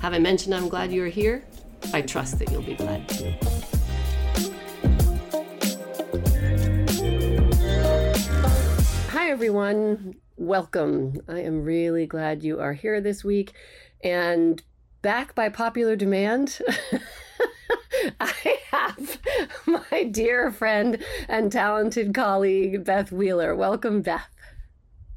Have I mentioned I'm glad you're here? I trust that you'll be glad too. Hi, everyone. Welcome. I am really glad you are here this week. And back by popular demand, I have my dear friend and talented colleague, Beth Wheeler. Welcome, Beth.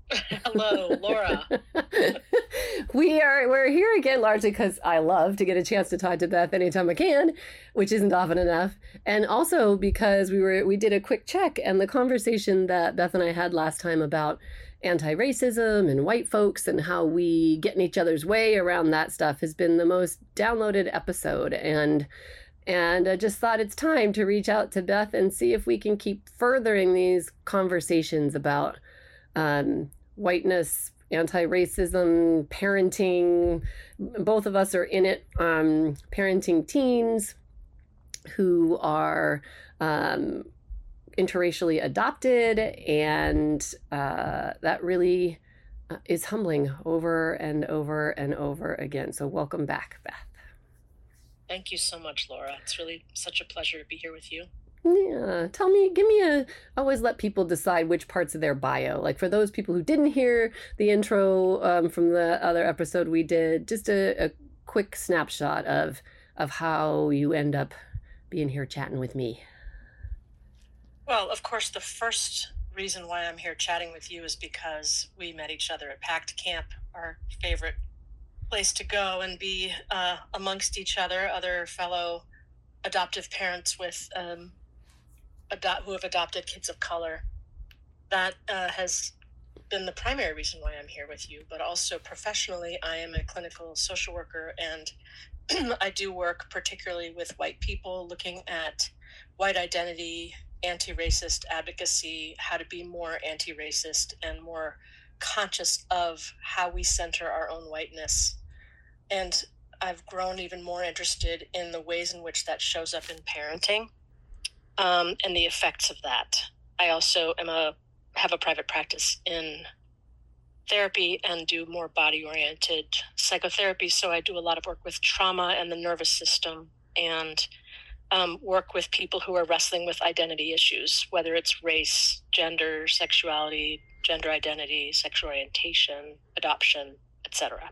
Hello, Laura. we are we're here again largely because I love to get a chance to talk to Beth anytime I can, which isn't often enough, and also because we were we did a quick check and the conversation that Beth and I had last time about anti-racism and white folks and how we get in each other's way around that stuff has been the most downloaded episode and and I just thought it's time to reach out to Beth and see if we can keep furthering these conversations about um, whiteness, anti racism, parenting. Both of us are in it, um, parenting teens who are um, interracially adopted, and uh, that really uh, is humbling over and over and over again. So, welcome back, Beth. Thank you so much, Laura. It's really such a pleasure to be here with you. Yeah, tell me, give me a. Always let people decide which parts of their bio. Like for those people who didn't hear the intro um, from the other episode we did, just a, a quick snapshot of of how you end up being here chatting with me. Well, of course, the first reason why I'm here chatting with you is because we met each other at PACT Camp, our favorite place to go and be uh, amongst each other, other fellow adoptive parents with um, adopt who have adopted kids of color. That uh, has been the primary reason why I'm here with you, but also professionally, I am a clinical social worker and I do work particularly with white people looking at white identity, anti racist advocacy, how to be more anti racist and more conscious of how we center our own whiteness. And I've grown even more interested in the ways in which that shows up in parenting um, and the effects of that. I also am a have a private practice in therapy and do more body oriented psychotherapy. So I do a lot of work with trauma and the nervous system and um, work with people who are wrestling with identity issues, whether it's race, gender, sexuality, gender identity, sexual orientation, adoption, etc.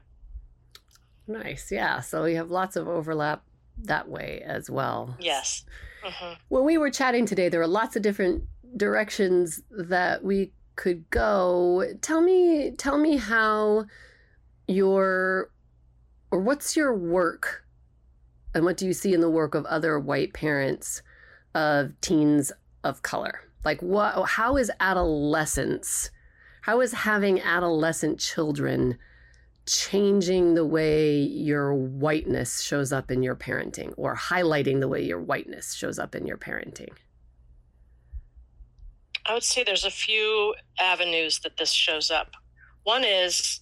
Nice. Yeah. So you have lots of overlap that way as well. Yes. Mm-hmm. When we were chatting today, there were lots of different directions that we could go. Tell me, tell me how your or what's your work and what do you see in the work of other white parents of teens of color? Like what how is adolescence how is having adolescent children changing the way your whiteness shows up in your parenting or highlighting the way your whiteness shows up in your parenting? I would say there's a few avenues that this shows up. One is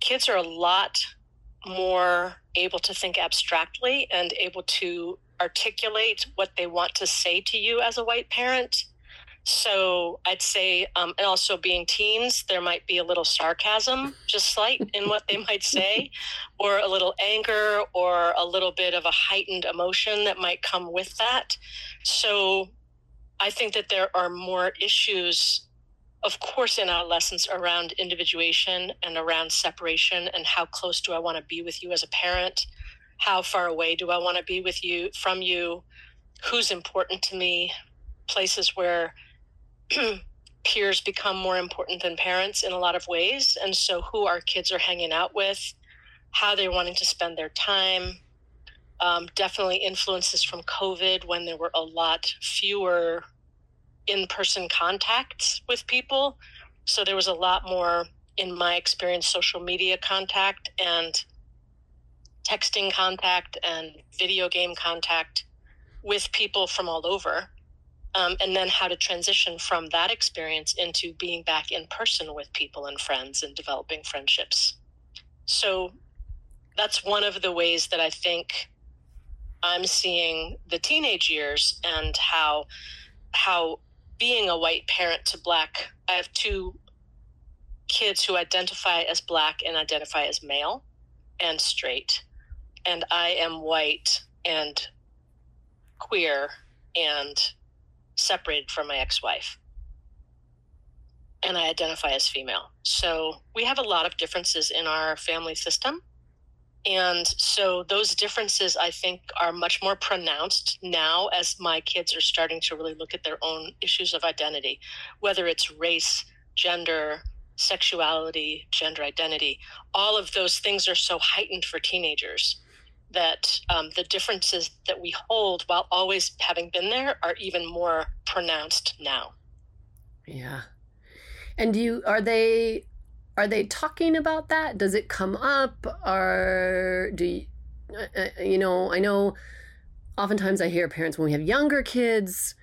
kids are a lot more able to think abstractly and able to articulate what they want to say to you as a white parent. So I'd say, um, and also being teens, there might be a little sarcasm, just slight in what they might say, or a little anger, or a little bit of a heightened emotion that might come with that. So I think that there are more issues of course, in adolescence around individuation and around separation and how close do I want to be with you as a parent? How far away do I want to be with you from you? Who's important to me? Places where peers become more important than parents in a lot of ways. And so, who our kids are hanging out with, how they're wanting to spend their time. Um, definitely influences from COVID when there were a lot fewer in person contacts with people. So there was a lot more, in my experience, social media contact and texting contact and video game contact with people from all over. Um, and then how to transition from that experience into being back in person with people and friends and developing friendships. So that's one of the ways that I think I'm seeing the teenage years and how how being a white parent to black, I have two kids who identify as black and identify as male and straight. And I am white and queer and separated from my ex wife. And I identify as female. So we have a lot of differences in our family system. And so those differences, I think, are much more pronounced now as my kids are starting to really look at their own issues of identity, whether it's race, gender, sexuality, gender identity. All of those things are so heightened for teenagers that um, the differences that we hold while always having been there are even more pronounced now. Yeah. And do you are they are they talking about that? Does it come up? Or do you, uh, uh, you know, I know oftentimes I hear parents when we have younger kids,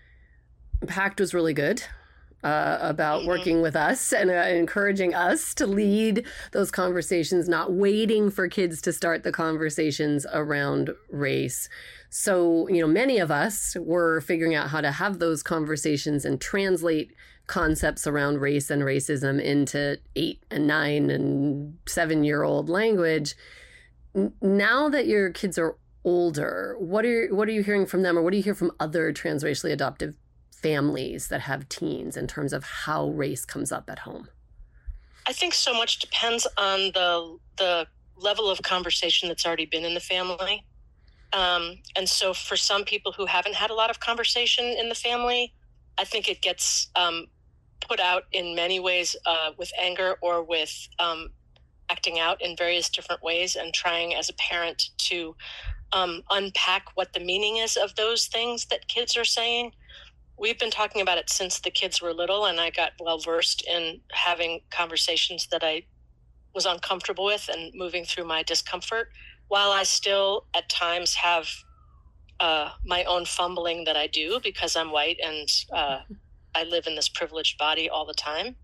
PACT was really good. Uh, about mm-hmm. working with us and uh, encouraging us to lead those conversations, not waiting for kids to start the conversations around race. So, you know, many of us were figuring out how to have those conversations and translate concepts around race and racism into eight and nine and seven year old language. Now that your kids are older, what are what are you hearing from them, or what do you hear from other transracially adoptive families that have teens in terms of how race comes up at home? I think so much depends on the the level of conversation that's already been in the family. Um, and so, for some people who haven't had a lot of conversation in the family, I think it gets um, put out in many ways uh, with anger or with um, acting out in various different ways and trying as a parent to um, unpack what the meaning is of those things that kids are saying. We've been talking about it since the kids were little, and I got well versed in having conversations that I was uncomfortable with and moving through my discomfort. While I still at times have uh, my own fumbling that I do because I'm white and uh, I live in this privileged body all the time.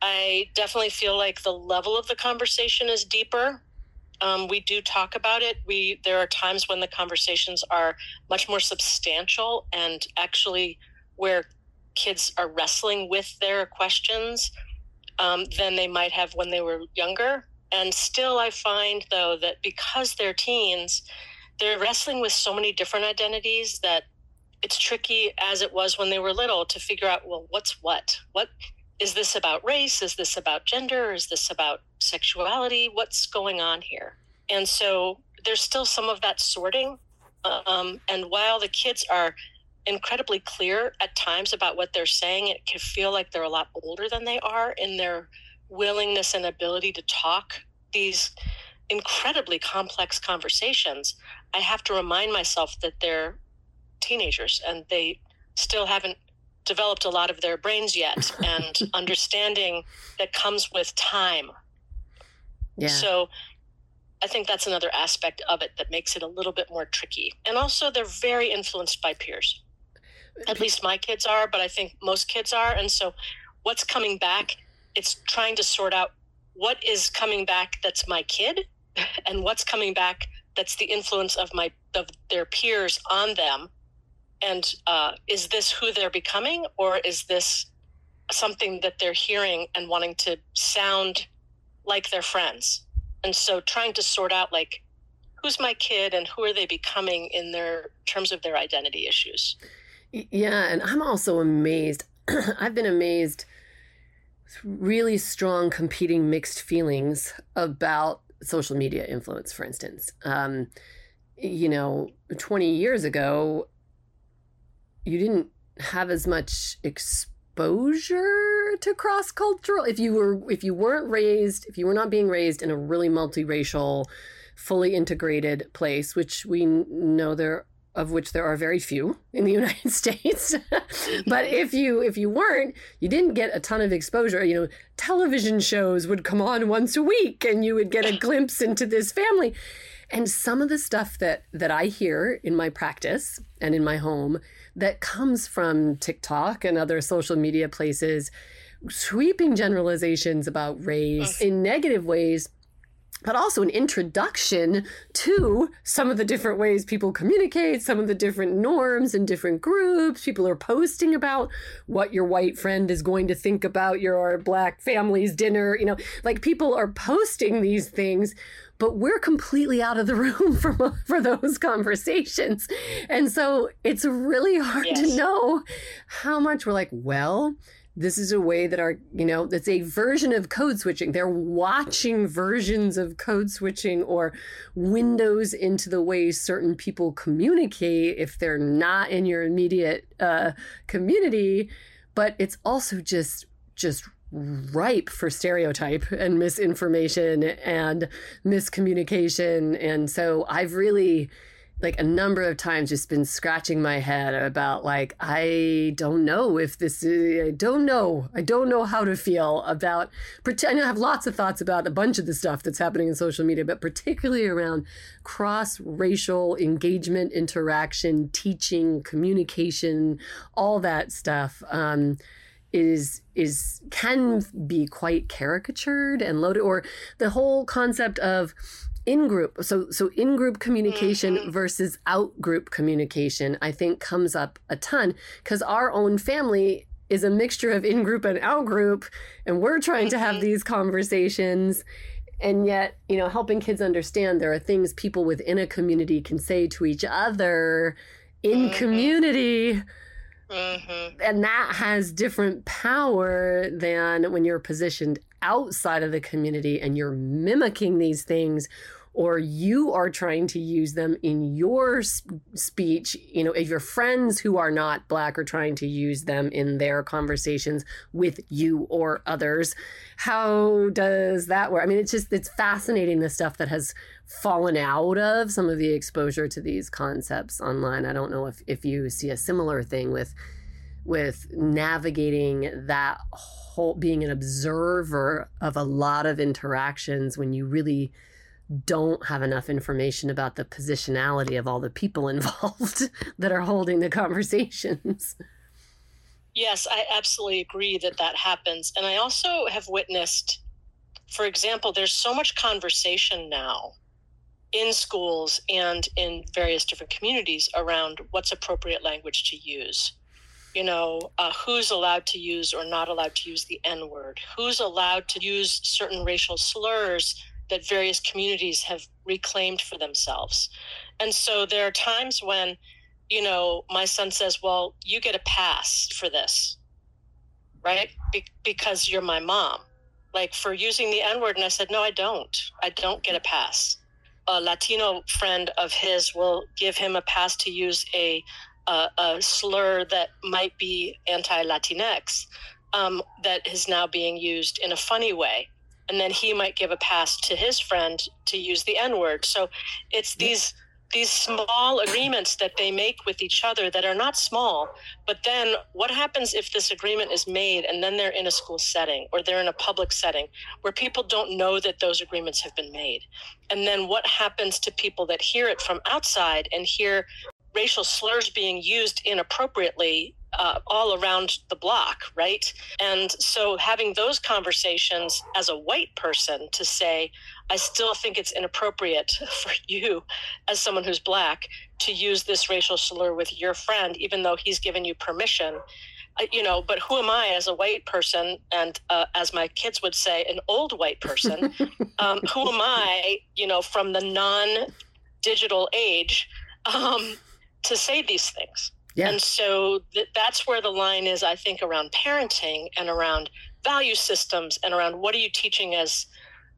I definitely feel like the level of the conversation is deeper. Um, we do talk about it. We there are times when the conversations are much more substantial and actually where kids are wrestling with their questions um, than they might have when they were younger. And still, I find though that because they're teens, they're wrestling with so many different identities that it's tricky as it was when they were little to figure out well what's what what is this about race? Is this about gender? Is this about sexuality? What's going on here? And so there's still some of that sorting um, and while the kids are incredibly clear at times about what they're saying it can feel like they're a lot older than they are in their willingness and ability to talk these incredibly complex conversations i have to remind myself that they're teenagers and they still haven't developed a lot of their brains yet and understanding that comes with time. Yeah. So I think that's another aspect of it that makes it a little bit more tricky. And also they're very influenced by peers. At least my kids are, but I think most kids are. And so what's coming back, it's trying to sort out what is coming back that's my kid and what's coming back that's the influence of my of their peers on them and uh, is this who they're becoming or is this something that they're hearing and wanting to sound like their friends? And so trying to sort out like who's my kid and who are they becoming in their terms of their identity issues? Yeah and i'm also amazed i've been amazed really strong competing mixed feelings about social media influence for instance. Um, you know 20 years ago you didn't have as much exposure to cross cultural if you were if you weren't raised if you were not being raised in a really multiracial fully integrated place which we know there of which there are very few in the United States. but if you if you weren't, you didn't get a ton of exposure. You know, television shows would come on once a week and you would get a glimpse into this family. And some of the stuff that that I hear in my practice and in my home that comes from TikTok and other social media places, sweeping generalizations about race in negative ways but also an introduction to some of the different ways people communicate, some of the different norms in different groups. People are posting about what your white friend is going to think about your black family's dinner. You know, like people are posting these things but we're completely out of the room for for those conversations. And so it's really hard yes. to know how much we're like, well, this is a way that our, you know, that's a version of code switching. They're watching versions of code switching or windows into the way certain people communicate if they're not in your immediate uh, community. But it's also just just ripe for stereotype and misinformation and miscommunication. And so I've really like a number of times just been scratching my head about like I don't know if this is, I don't know I don't know how to feel about know I have lots of thoughts about a bunch of the stuff that's happening in social media but particularly around cross racial engagement interaction teaching communication all that stuff um, is is can be quite caricatured and loaded or the whole concept of in group so so in group communication mm-hmm. versus out group communication i think comes up a ton because our own family is a mixture of in group and out group and we're trying to have mm-hmm. these conversations and yet you know helping kids understand there are things people within a community can say to each other in mm-hmm. community Mm-hmm. And that has different power than when you're positioned outside of the community and you're mimicking these things or you are trying to use them in your speech you know if your friends who are not black are trying to use them in their conversations with you or others how does that work i mean it's just it's fascinating the stuff that has fallen out of some of the exposure to these concepts online i don't know if if you see a similar thing with with navigating that whole being an observer of a lot of interactions when you really don't have enough information about the positionality of all the people involved that are holding the conversations. Yes, I absolutely agree that that happens. And I also have witnessed, for example, there's so much conversation now in schools and in various different communities around what's appropriate language to use. You know, uh, who's allowed to use or not allowed to use the N word? Who's allowed to use certain racial slurs that various communities have reclaimed for themselves. And so there are times when, you know, my son says, Well, you get a pass for this, right? Be- because you're my mom. Like for using the N word. And I said, No, I don't. I don't get a pass. A Latino friend of his will give him a pass to use a, a, a slur that might be anti Latinx um, that is now being used in a funny way. And then he might give a pass to his friend to use the n word. So it's these these small agreements that they make with each other that are not small but then what happens if this agreement is made and then they're in a school setting or they're in a public setting where people don't know that those agreements have been made and then what happens to people that hear it from outside and hear racial slurs being used inappropriately uh, all around the block, right? And so having those conversations as a white person to say, I still think it's inappropriate for you, as someone who's black, to use this racial slur with your friend, even though he's given you permission. you know, but who am I as a white person, and uh, as my kids would say, an old white person? um, who am I, you know, from the non-digital age, um, to say these things? Yeah. And so th- that's where the line is, I think, around parenting and around value systems and around what are you teaching as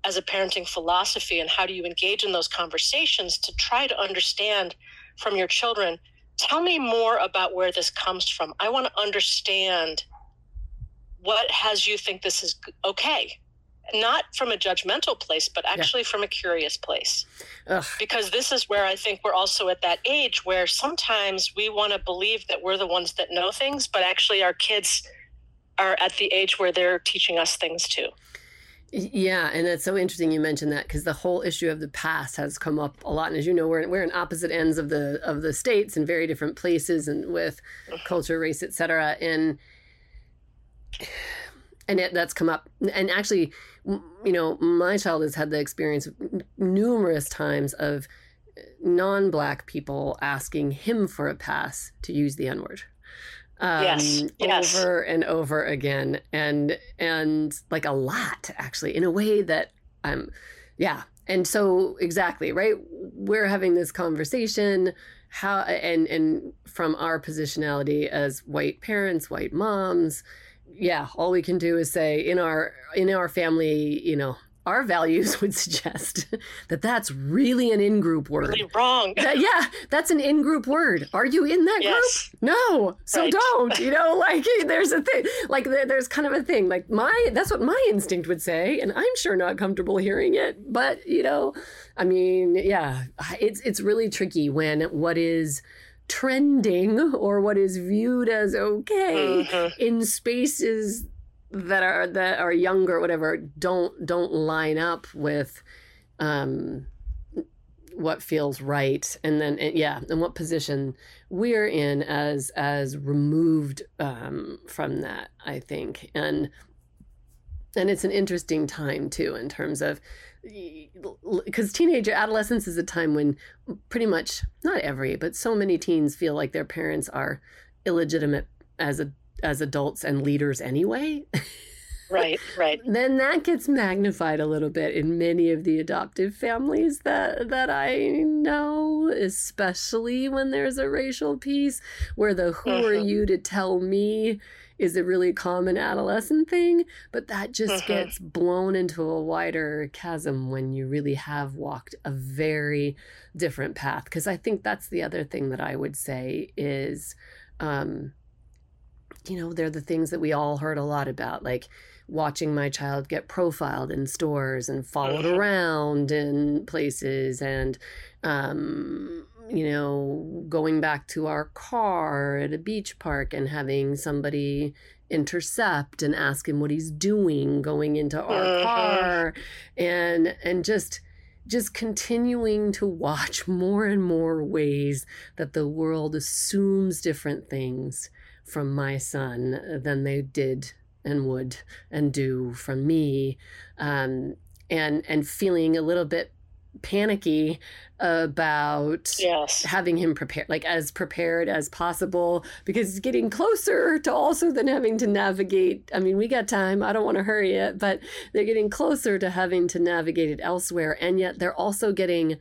as a parenting philosophy and how do you engage in those conversations to try to understand from your children tell me more about where this comes from i want to understand what has you think this is okay not from a judgmental place, but actually yeah. from a curious place. Ugh. Because this is where I think we're also at that age where sometimes we want to believe that we're the ones that know things, but actually our kids are at the age where they're teaching us things too. Yeah, and it's so interesting you mentioned that because the whole issue of the past has come up a lot. And as you know, we're we're in opposite ends of the of the states in very different places, and with culture, race, etc. And and it, that's come up. And actually, you know, my child has had the experience numerous times of uh, non black people asking him for a pass to use the N word. Um, yes, yes. over and over again. And and like a lot actually in a way that i'm yeah. And so exactly right? We're having this conversation how and and from our positionality as white parents white moms yeah, all we can do is say in our in our family, you know, our values would suggest that that's really an in-group word. Really wrong. That, yeah, that's an in-group word. Are you in that yes. group? No. So right. don't. You know, like there's a thing. Like there's kind of a thing. Like my that's what my instinct would say, and I'm sure not comfortable hearing it. But you know, I mean, yeah, it's it's really tricky when what is trending or what is viewed as okay mm-hmm. in spaces that are that are younger whatever don't don't line up with um what feels right. And then and yeah and what position we're in as as removed um from that i think. And and it's an interesting time too in terms of because teenager adolescence is a time when pretty much not every but so many teens feel like their parents are illegitimate as a as adults and leaders anyway right right then that gets magnified a little bit in many of the adoptive families that that i know especially when there's a racial piece where the who are you to tell me is a really common adolescent thing, but that just uh-huh. gets blown into a wider chasm when you really have walked a very different path. Because I think that's the other thing that I would say is, um, you know, they're the things that we all heard a lot about, like watching my child get profiled in stores and followed uh-huh. around in places and um, you know, going back to our car at a beach park and having somebody intercept and ask him what he's doing going into our uh-huh. car and and just just continuing to watch more and more ways that the world assumes different things from my son than they did and would and do from me um, and and feeling a little bit panicky about yes. having him prepared, like as prepared as possible, because it's getting closer to also then having to navigate. I mean, we got time. I don't want to hurry it, but they're getting closer to having to navigate it elsewhere. And yet they're also getting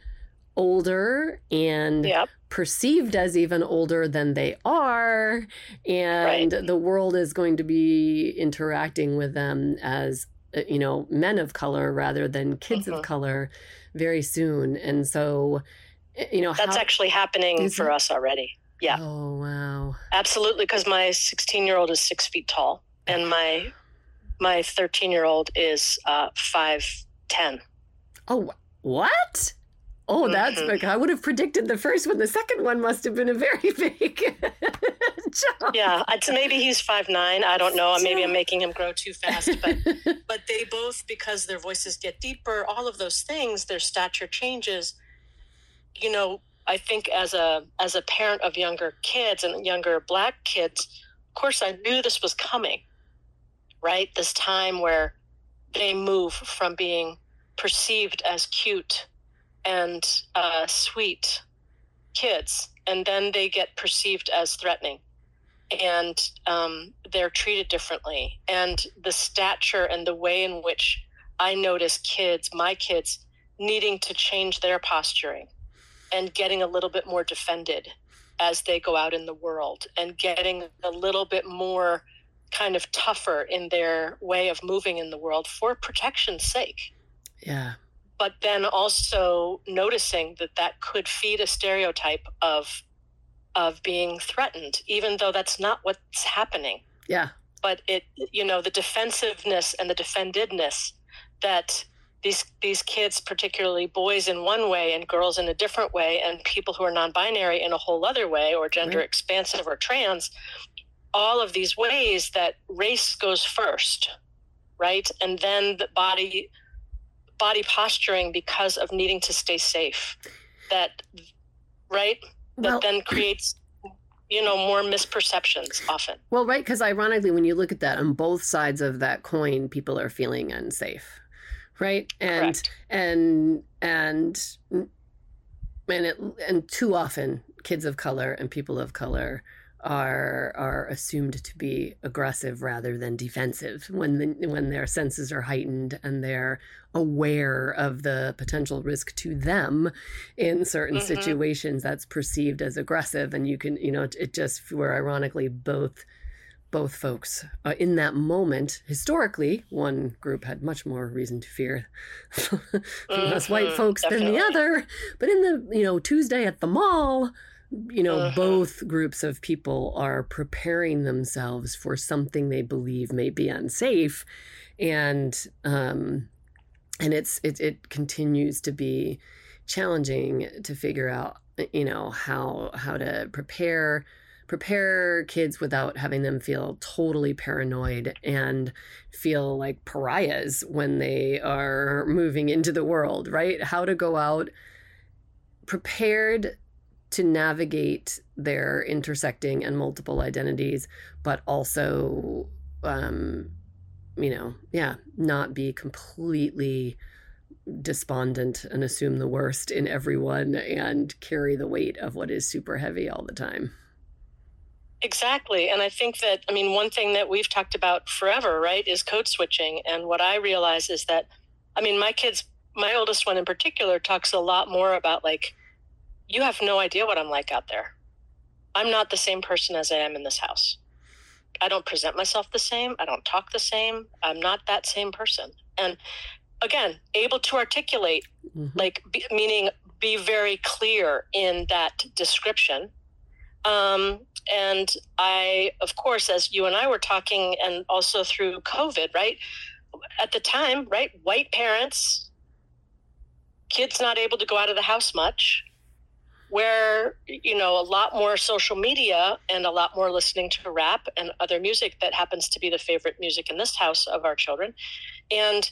older and yep. Perceived as even older than they are. And right. the world is going to be interacting with them as, uh, you know, men of color rather than kids mm-hmm. of color very soon. And so, eh, you know, that's how, actually happening for it? us already. Yeah. Oh, wow. Absolutely. Because my 16 year old is six feet tall and my, my 13 year old is uh, 5'10. Oh, what? Oh, that's big. I would have predicted the first one. The second one must have been a very big jump. Yeah, maybe he's five nine. I don't know. Maybe I'm making him grow too fast. But but they both, because their voices get deeper, all of those things, their stature changes. You know, I think as a as a parent of younger kids and younger black kids, of course, I knew this was coming. Right, this time where they move from being perceived as cute and uh, sweet kids, and then they get perceived as threatening, and um, they're treated differently. And the stature and the way in which I notice kids, my kids, needing to change their posturing and getting a little bit more defended as they go out in the world and getting a little bit more kind of tougher in their way of moving in the world for protection's sake. Yeah but then also noticing that that could feed a stereotype of of being threatened even though that's not what's happening. Yeah. But it you know the defensiveness and the defendedness that these these kids particularly boys in one way and girls in a different way and people who are non-binary in a whole other way or gender right. expansive or trans all of these ways that race goes first right? And then the body body posturing because of needing to stay safe. That right? That then creates you know more misperceptions often. Well right because ironically when you look at that on both sides of that coin people are feeling unsafe right? And Correct. and and and it, and too often kids of color and people of color are are assumed to be aggressive rather than defensive when the, when their senses are heightened and they're aware of the potential risk to them in certain mm-hmm. situations that's perceived as aggressive and you can you know it, it just where ironically both both folks uh, in that moment historically one group had much more reason to fear mm-hmm. us white folks Definitely. than the other but in the you know tuesday at the mall you know, uh-huh. both groups of people are preparing themselves for something they believe may be unsafe, and um, and it's it it continues to be challenging to figure out, you know, how how to prepare prepare kids without having them feel totally paranoid and feel like pariahs when they are moving into the world, right? How to go out prepared to navigate their intersecting and multiple identities, but also, um, you know, yeah, not be completely despondent and assume the worst in everyone and carry the weight of what is super heavy all the time. Exactly. And I think that, I mean, one thing that we've talked about forever, right, is code switching. And what I realize is that, I mean, my kids, my oldest one in particular, talks a lot more about like, you have no idea what I'm like out there. I'm not the same person as I am in this house. I don't present myself the same. I don't talk the same. I'm not that same person. And again, able to articulate, mm-hmm. like, be, meaning be very clear in that description. Um, and I, of course, as you and I were talking, and also through COVID, right? At the time, right? White parents, kids not able to go out of the house much where you know a lot more social media and a lot more listening to rap and other music that happens to be the favorite music in this house of our children. And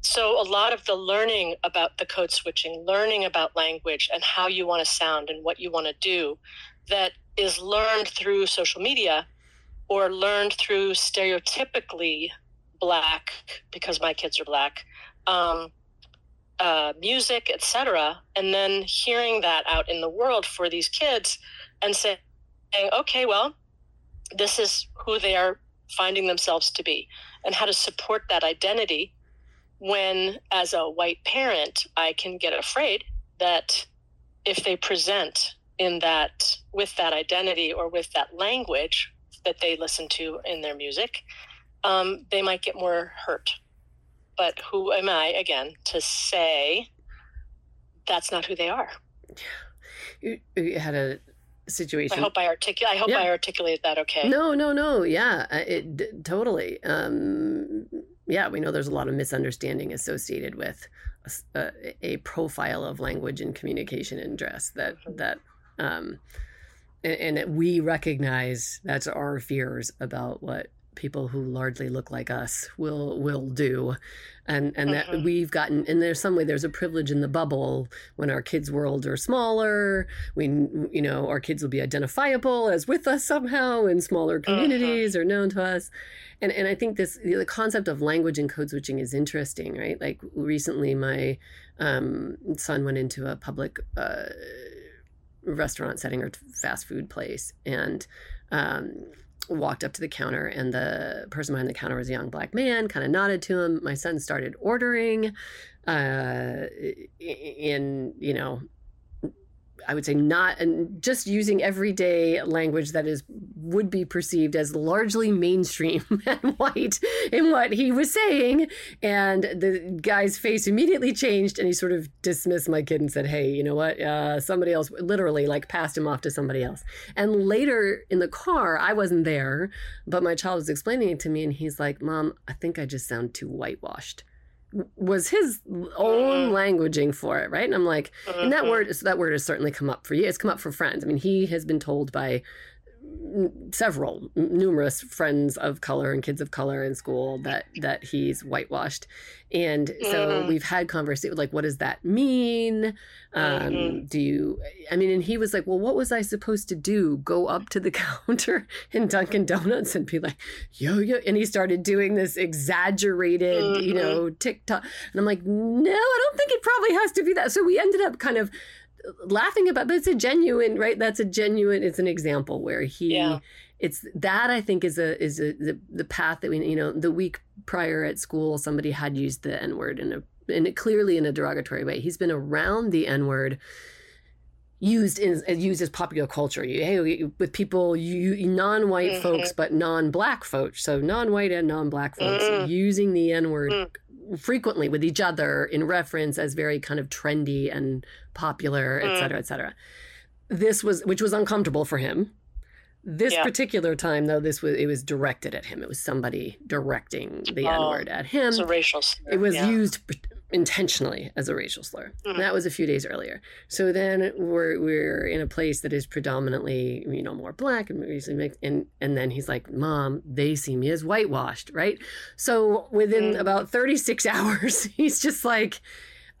so a lot of the learning about the code switching learning about language and how you want to sound and what you want to do that is learned through social media or learned through stereotypically black because my kids are black um, uh, music, etc., and then hearing that out in the world for these kids and saying, okay, well, this is who they are finding themselves to be, and how to support that identity when, as a white parent, I can get afraid that if they present in that with that identity or with that language that they listen to in their music, um, they might get more hurt. But who am I again to say that's not who they are? You, you had a situation. I hope I articulate. I hope yeah. I articulated that okay. No, no, no. Yeah, uh, it totally. Um, yeah, we know there's a lot of misunderstanding associated with a, a profile of language and communication and dress that mm-hmm. that um, and, and that we recognize that's our fears about what people who largely look like us will will do and and that mm-hmm. we've gotten and there's some way there's a privilege in the bubble when our kids world are smaller we you know our kids will be identifiable as with us somehow in smaller mm-hmm. communities or known to us and and i think this the concept of language and code switching is interesting right like recently my um, son went into a public uh, restaurant setting or fast food place and um, walked up to the counter and the person behind the counter was a young black man kind of nodded to him. My son started ordering uh in you know I would say not, and just using everyday language that is would be perceived as largely mainstream and white in what he was saying. And the guy's face immediately changed, and he sort of dismissed my kid and said, "Hey, you know what? Uh, somebody else." Literally, like passed him off to somebody else. And later in the car, I wasn't there, but my child was explaining it to me, and he's like, "Mom, I think I just sound too whitewashed." Was his own mm-hmm. languaging for it, right? And I'm like, and that mm-hmm. word, that word has certainly come up for you. It's come up for friends. I mean, he has been told by several numerous friends of color and kids of color in school that that he's whitewashed and so mm-hmm. we've had conversation like what does that mean um, mm-hmm. do you i mean and he was like well what was i supposed to do go up to the counter in dunkin donuts and be like yo yo and he started doing this exaggerated mm-hmm. you know tiktok and i'm like no i don't think it probably has to be that so we ended up kind of laughing about but it's a genuine right that's a genuine it's an example where he yeah. it's that i think is a is a the, the path that we you know the week prior at school somebody had used the n word in a in a, clearly in a derogatory way he's been around the n word used in used as popular culture. You, hey, with people, you non-white mm-hmm. folks, but non-black folks. So non-white and non-black folks mm-hmm. using the N-word mm frequently with each other in reference as very kind of trendy and popular, et mm. cetera, et cetera. This was, which was uncomfortable for him. This yeah. particular time, though, this was it was directed at him. It was somebody directing the oh, N word at him. It's a racial slur. It was yeah. used intentionally as a racial slur. Mm. That was a few days earlier. So then we're we're in a place that is predominantly you know more black and usually mixed, and and then he's like, "Mom, they see me as whitewashed, right?" So within mm. about thirty six hours, he's just like.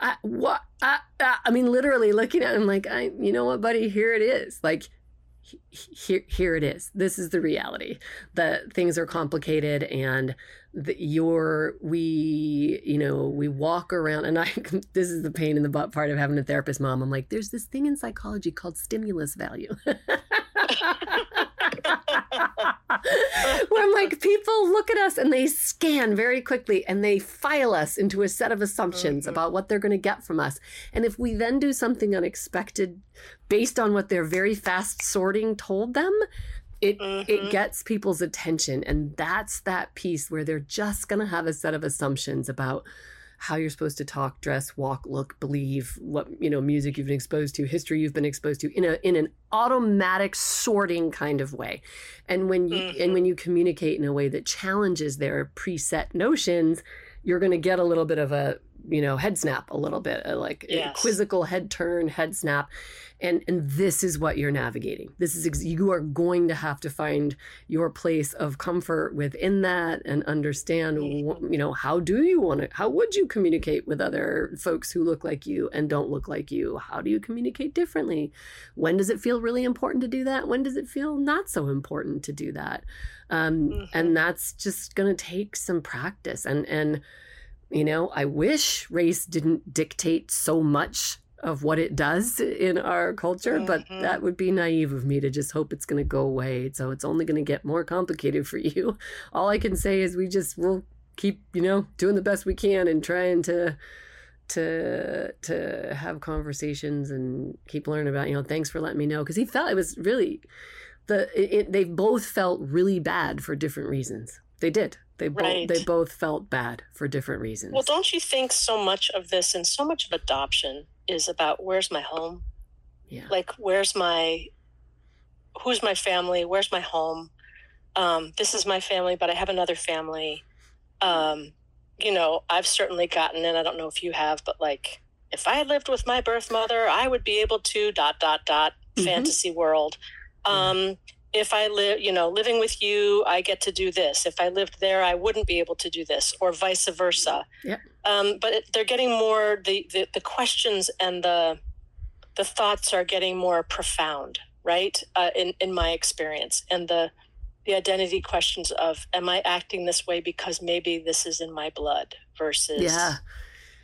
I, what I, I mean, literally looking at him like, I, you know what, buddy, here it is. Like, here here it is this is the reality that things are complicated and that you're we you know we walk around and i this is the pain in the butt part of having a therapist mom i'm like there's this thing in psychology called stimulus value where I'm like, people look at us and they scan very quickly and they file us into a set of assumptions mm-hmm. about what they're going to get from us. And if we then do something unexpected based on what their very fast sorting told them, it mm-hmm. it gets people's attention and that's that piece where they're just going to have a set of assumptions about how you're supposed to talk, dress, walk, look, believe, what you know, music you've been exposed to, history you've been exposed to in a in an automatic sorting kind of way. And when you mm-hmm. and when you communicate in a way that challenges their preset notions, you're going to get a little bit of a you know head snap a little bit like yes. quizzical head turn head snap and and this is what you're navigating this is ex- you are going to have to find your place of comfort within that and understand mm-hmm. you know how do you want to how would you communicate with other folks who look like you and don't look like you how do you communicate differently when does it feel really important to do that when does it feel not so important to do that um, mm-hmm. and that's just going to take some practice and and you know, I wish race didn't dictate so much of what it does in our culture, mm-hmm. but that would be naive of me to just hope it's going to go away. So it's only going to get more complicated for you. All I can say is we just will keep, you know, doing the best we can and trying to to to have conversations and keep learning about, you know, thanks for letting me know because he felt it was really the it, they both felt really bad for different reasons. They did. They right. both they both felt bad for different reasons. Well, don't you think so much of this and so much of adoption is about where's my home? Yeah. Like where's my who's my family? Where's my home? Um, this is my family, but I have another family. Um, you know, I've certainly gotten, and I don't know if you have, but like if I lived with my birth mother, I would be able to dot dot dot mm-hmm. fantasy world. Um, if I live, you know, living with you, I get to do this. If I lived there, I wouldn't be able to do this, or vice versa. Yeah. Um, but it, they're getting more the, the the questions and the the thoughts are getting more profound, right? Uh, in in my experience, and the the identity questions of am I acting this way because maybe this is in my blood versus yeah.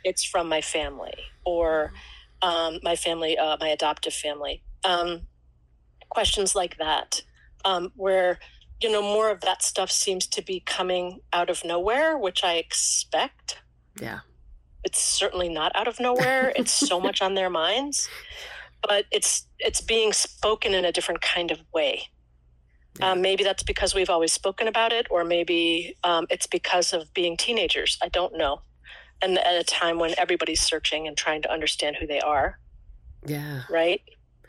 it's from my family or um, my family, uh, my adoptive family. Um, questions like that um, where you know more of that stuff seems to be coming out of nowhere, which I expect. Yeah, it's certainly not out of nowhere. it's so much on their minds, but it's it's being spoken in a different kind of way. Yeah. Um, maybe that's because we've always spoken about it, or maybe um, it's because of being teenagers. I don't know. And at a time when everybody's searching and trying to understand who they are. Yeah. Right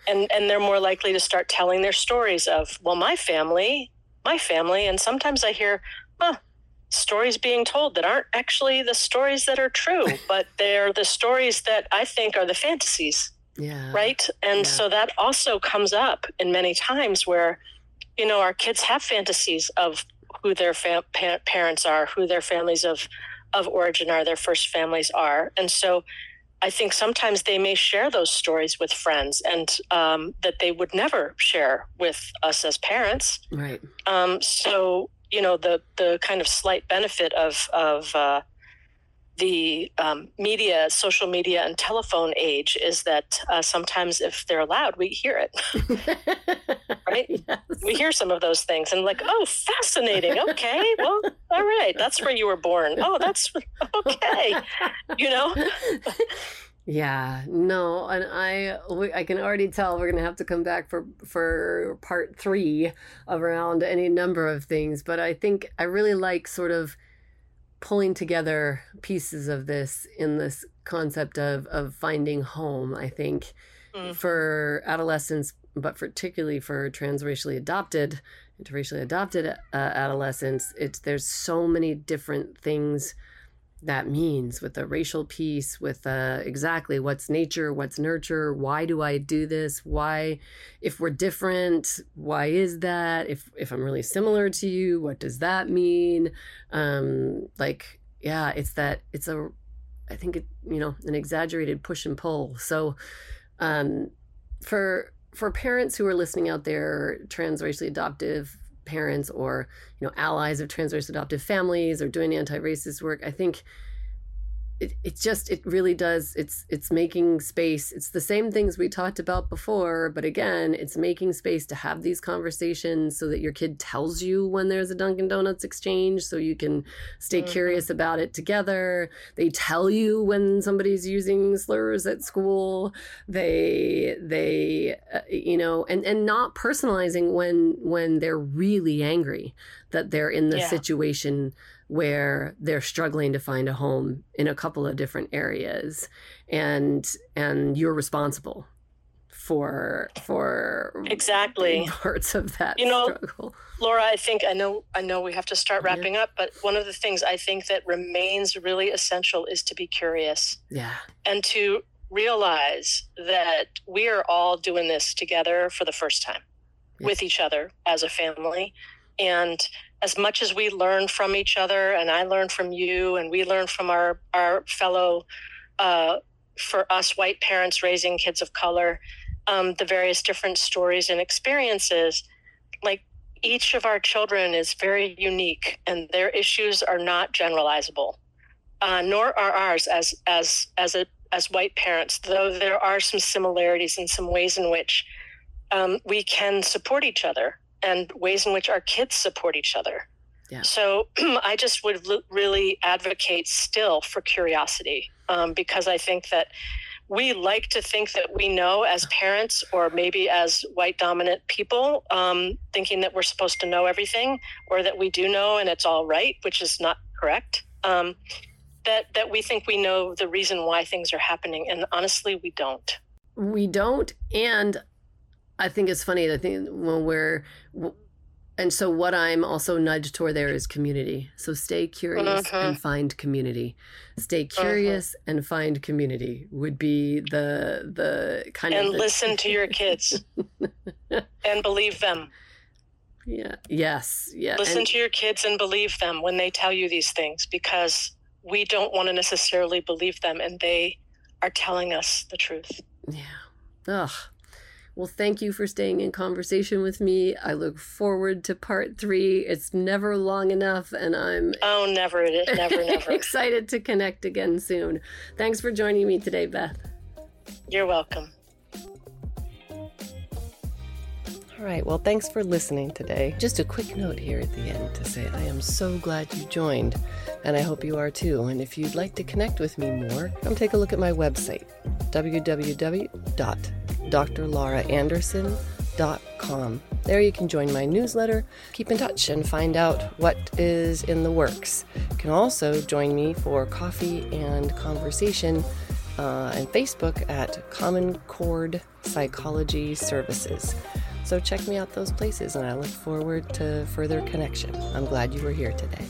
and and they're more likely to start telling their stories of well my family my family. And sometimes i hear huh stories being told that aren't actually the stories that are true but they're the stories that i think are the fantasies. Yeah. Right? And yeah. so that also comes up in many times where you know our kids have fantasies of who their fa- pa- parents are who their families of of origin are their first families are. And so I think sometimes they may share those stories with friends and um, that they would never share with us as parents. Right. Um, so you know the the kind of slight benefit of of uh, the um, media, social media, and telephone age is that uh, sometimes if they're loud, we hear it. right? Yes. We hear some of those things and like, oh, fascinating. Okay, well, all right, that's where you were born. Oh, that's okay. You know. Yeah, no, and I I can already tell we're gonna have to come back for for part three around any number of things. But I think I really like sort of pulling together pieces of this in this concept of of finding home. I think mm. for adolescents, but particularly for transracially adopted, interracially adopted uh, adolescents, it's there's so many different things that means with the racial piece with uh, exactly what's nature what's nurture why do i do this why if we're different why is that if if i'm really similar to you what does that mean? Um like yeah it's that it's a i think it you know an exaggerated push and pull. So um for for parents who are listening out there transracially adoptive parents or you know allies of transracial adoptive families or doing anti-racist work i think it, it just it really does it's it's making space it's the same things we talked about before but again it's making space to have these conversations so that your kid tells you when there's a dunkin donuts exchange so you can stay mm-hmm. curious about it together they tell you when somebody's using slurs at school they they uh, you know and and not personalizing when when they're really angry that they're in the yeah. situation where they're struggling to find a home in a couple of different areas and and you're responsible for for exactly parts of that you know struggle. laura i think i know i know we have to start mm-hmm. wrapping yeah. up but one of the things i think that remains really essential is to be curious yeah and to realize that we are all doing this together for the first time yeah. with each other as a family and as much as we learn from each other and i learn from you and we learn from our our fellow uh, for us white parents raising kids of color um, the various different stories and experiences like each of our children is very unique and their issues are not generalizable uh, nor are ours as as as a as white parents. Though there are some similarities and some ways in which um, we can support each other, and ways in which our kids support each other. Yeah. So I just would l- really advocate still for curiosity um, because I think that we like to think that we know as parents or maybe as white dominant people, um, thinking that we're supposed to know everything or that we do know and it's all right, which is not correct. Um, that that we think we know the reason why things are happening, and honestly, we don't. We don't, and I think it's funny. I think when we're and so what I'm also nudged toward there is community. So stay curious uh-huh. and find community. Stay uh-huh. curious uh-huh. and find community would be the the kind and of And listen to your kids. and believe them. Yeah. Yes. Yeah. Listen and, to your kids and believe them when they tell you these things because we don't want to necessarily believe them and they are telling us the truth. Yeah. Ugh. Well, thank you for staying in conversation with me. I look forward to part three. It's never long enough, and I'm oh, never, never, never excited to connect again soon. Thanks for joining me today, Beth. You're welcome. All right, well, thanks for listening today. Just a quick note here at the end to say I am so glad you joined, and I hope you are too. And if you'd like to connect with me more, come take a look at my website, www.drlauraanderson.com. There you can join my newsletter, keep in touch, and find out what is in the works. You can also join me for coffee and conversation uh, and Facebook at Common Chord Psychology Services. So check me out those places, and I look forward to further connection. I'm glad you were here today.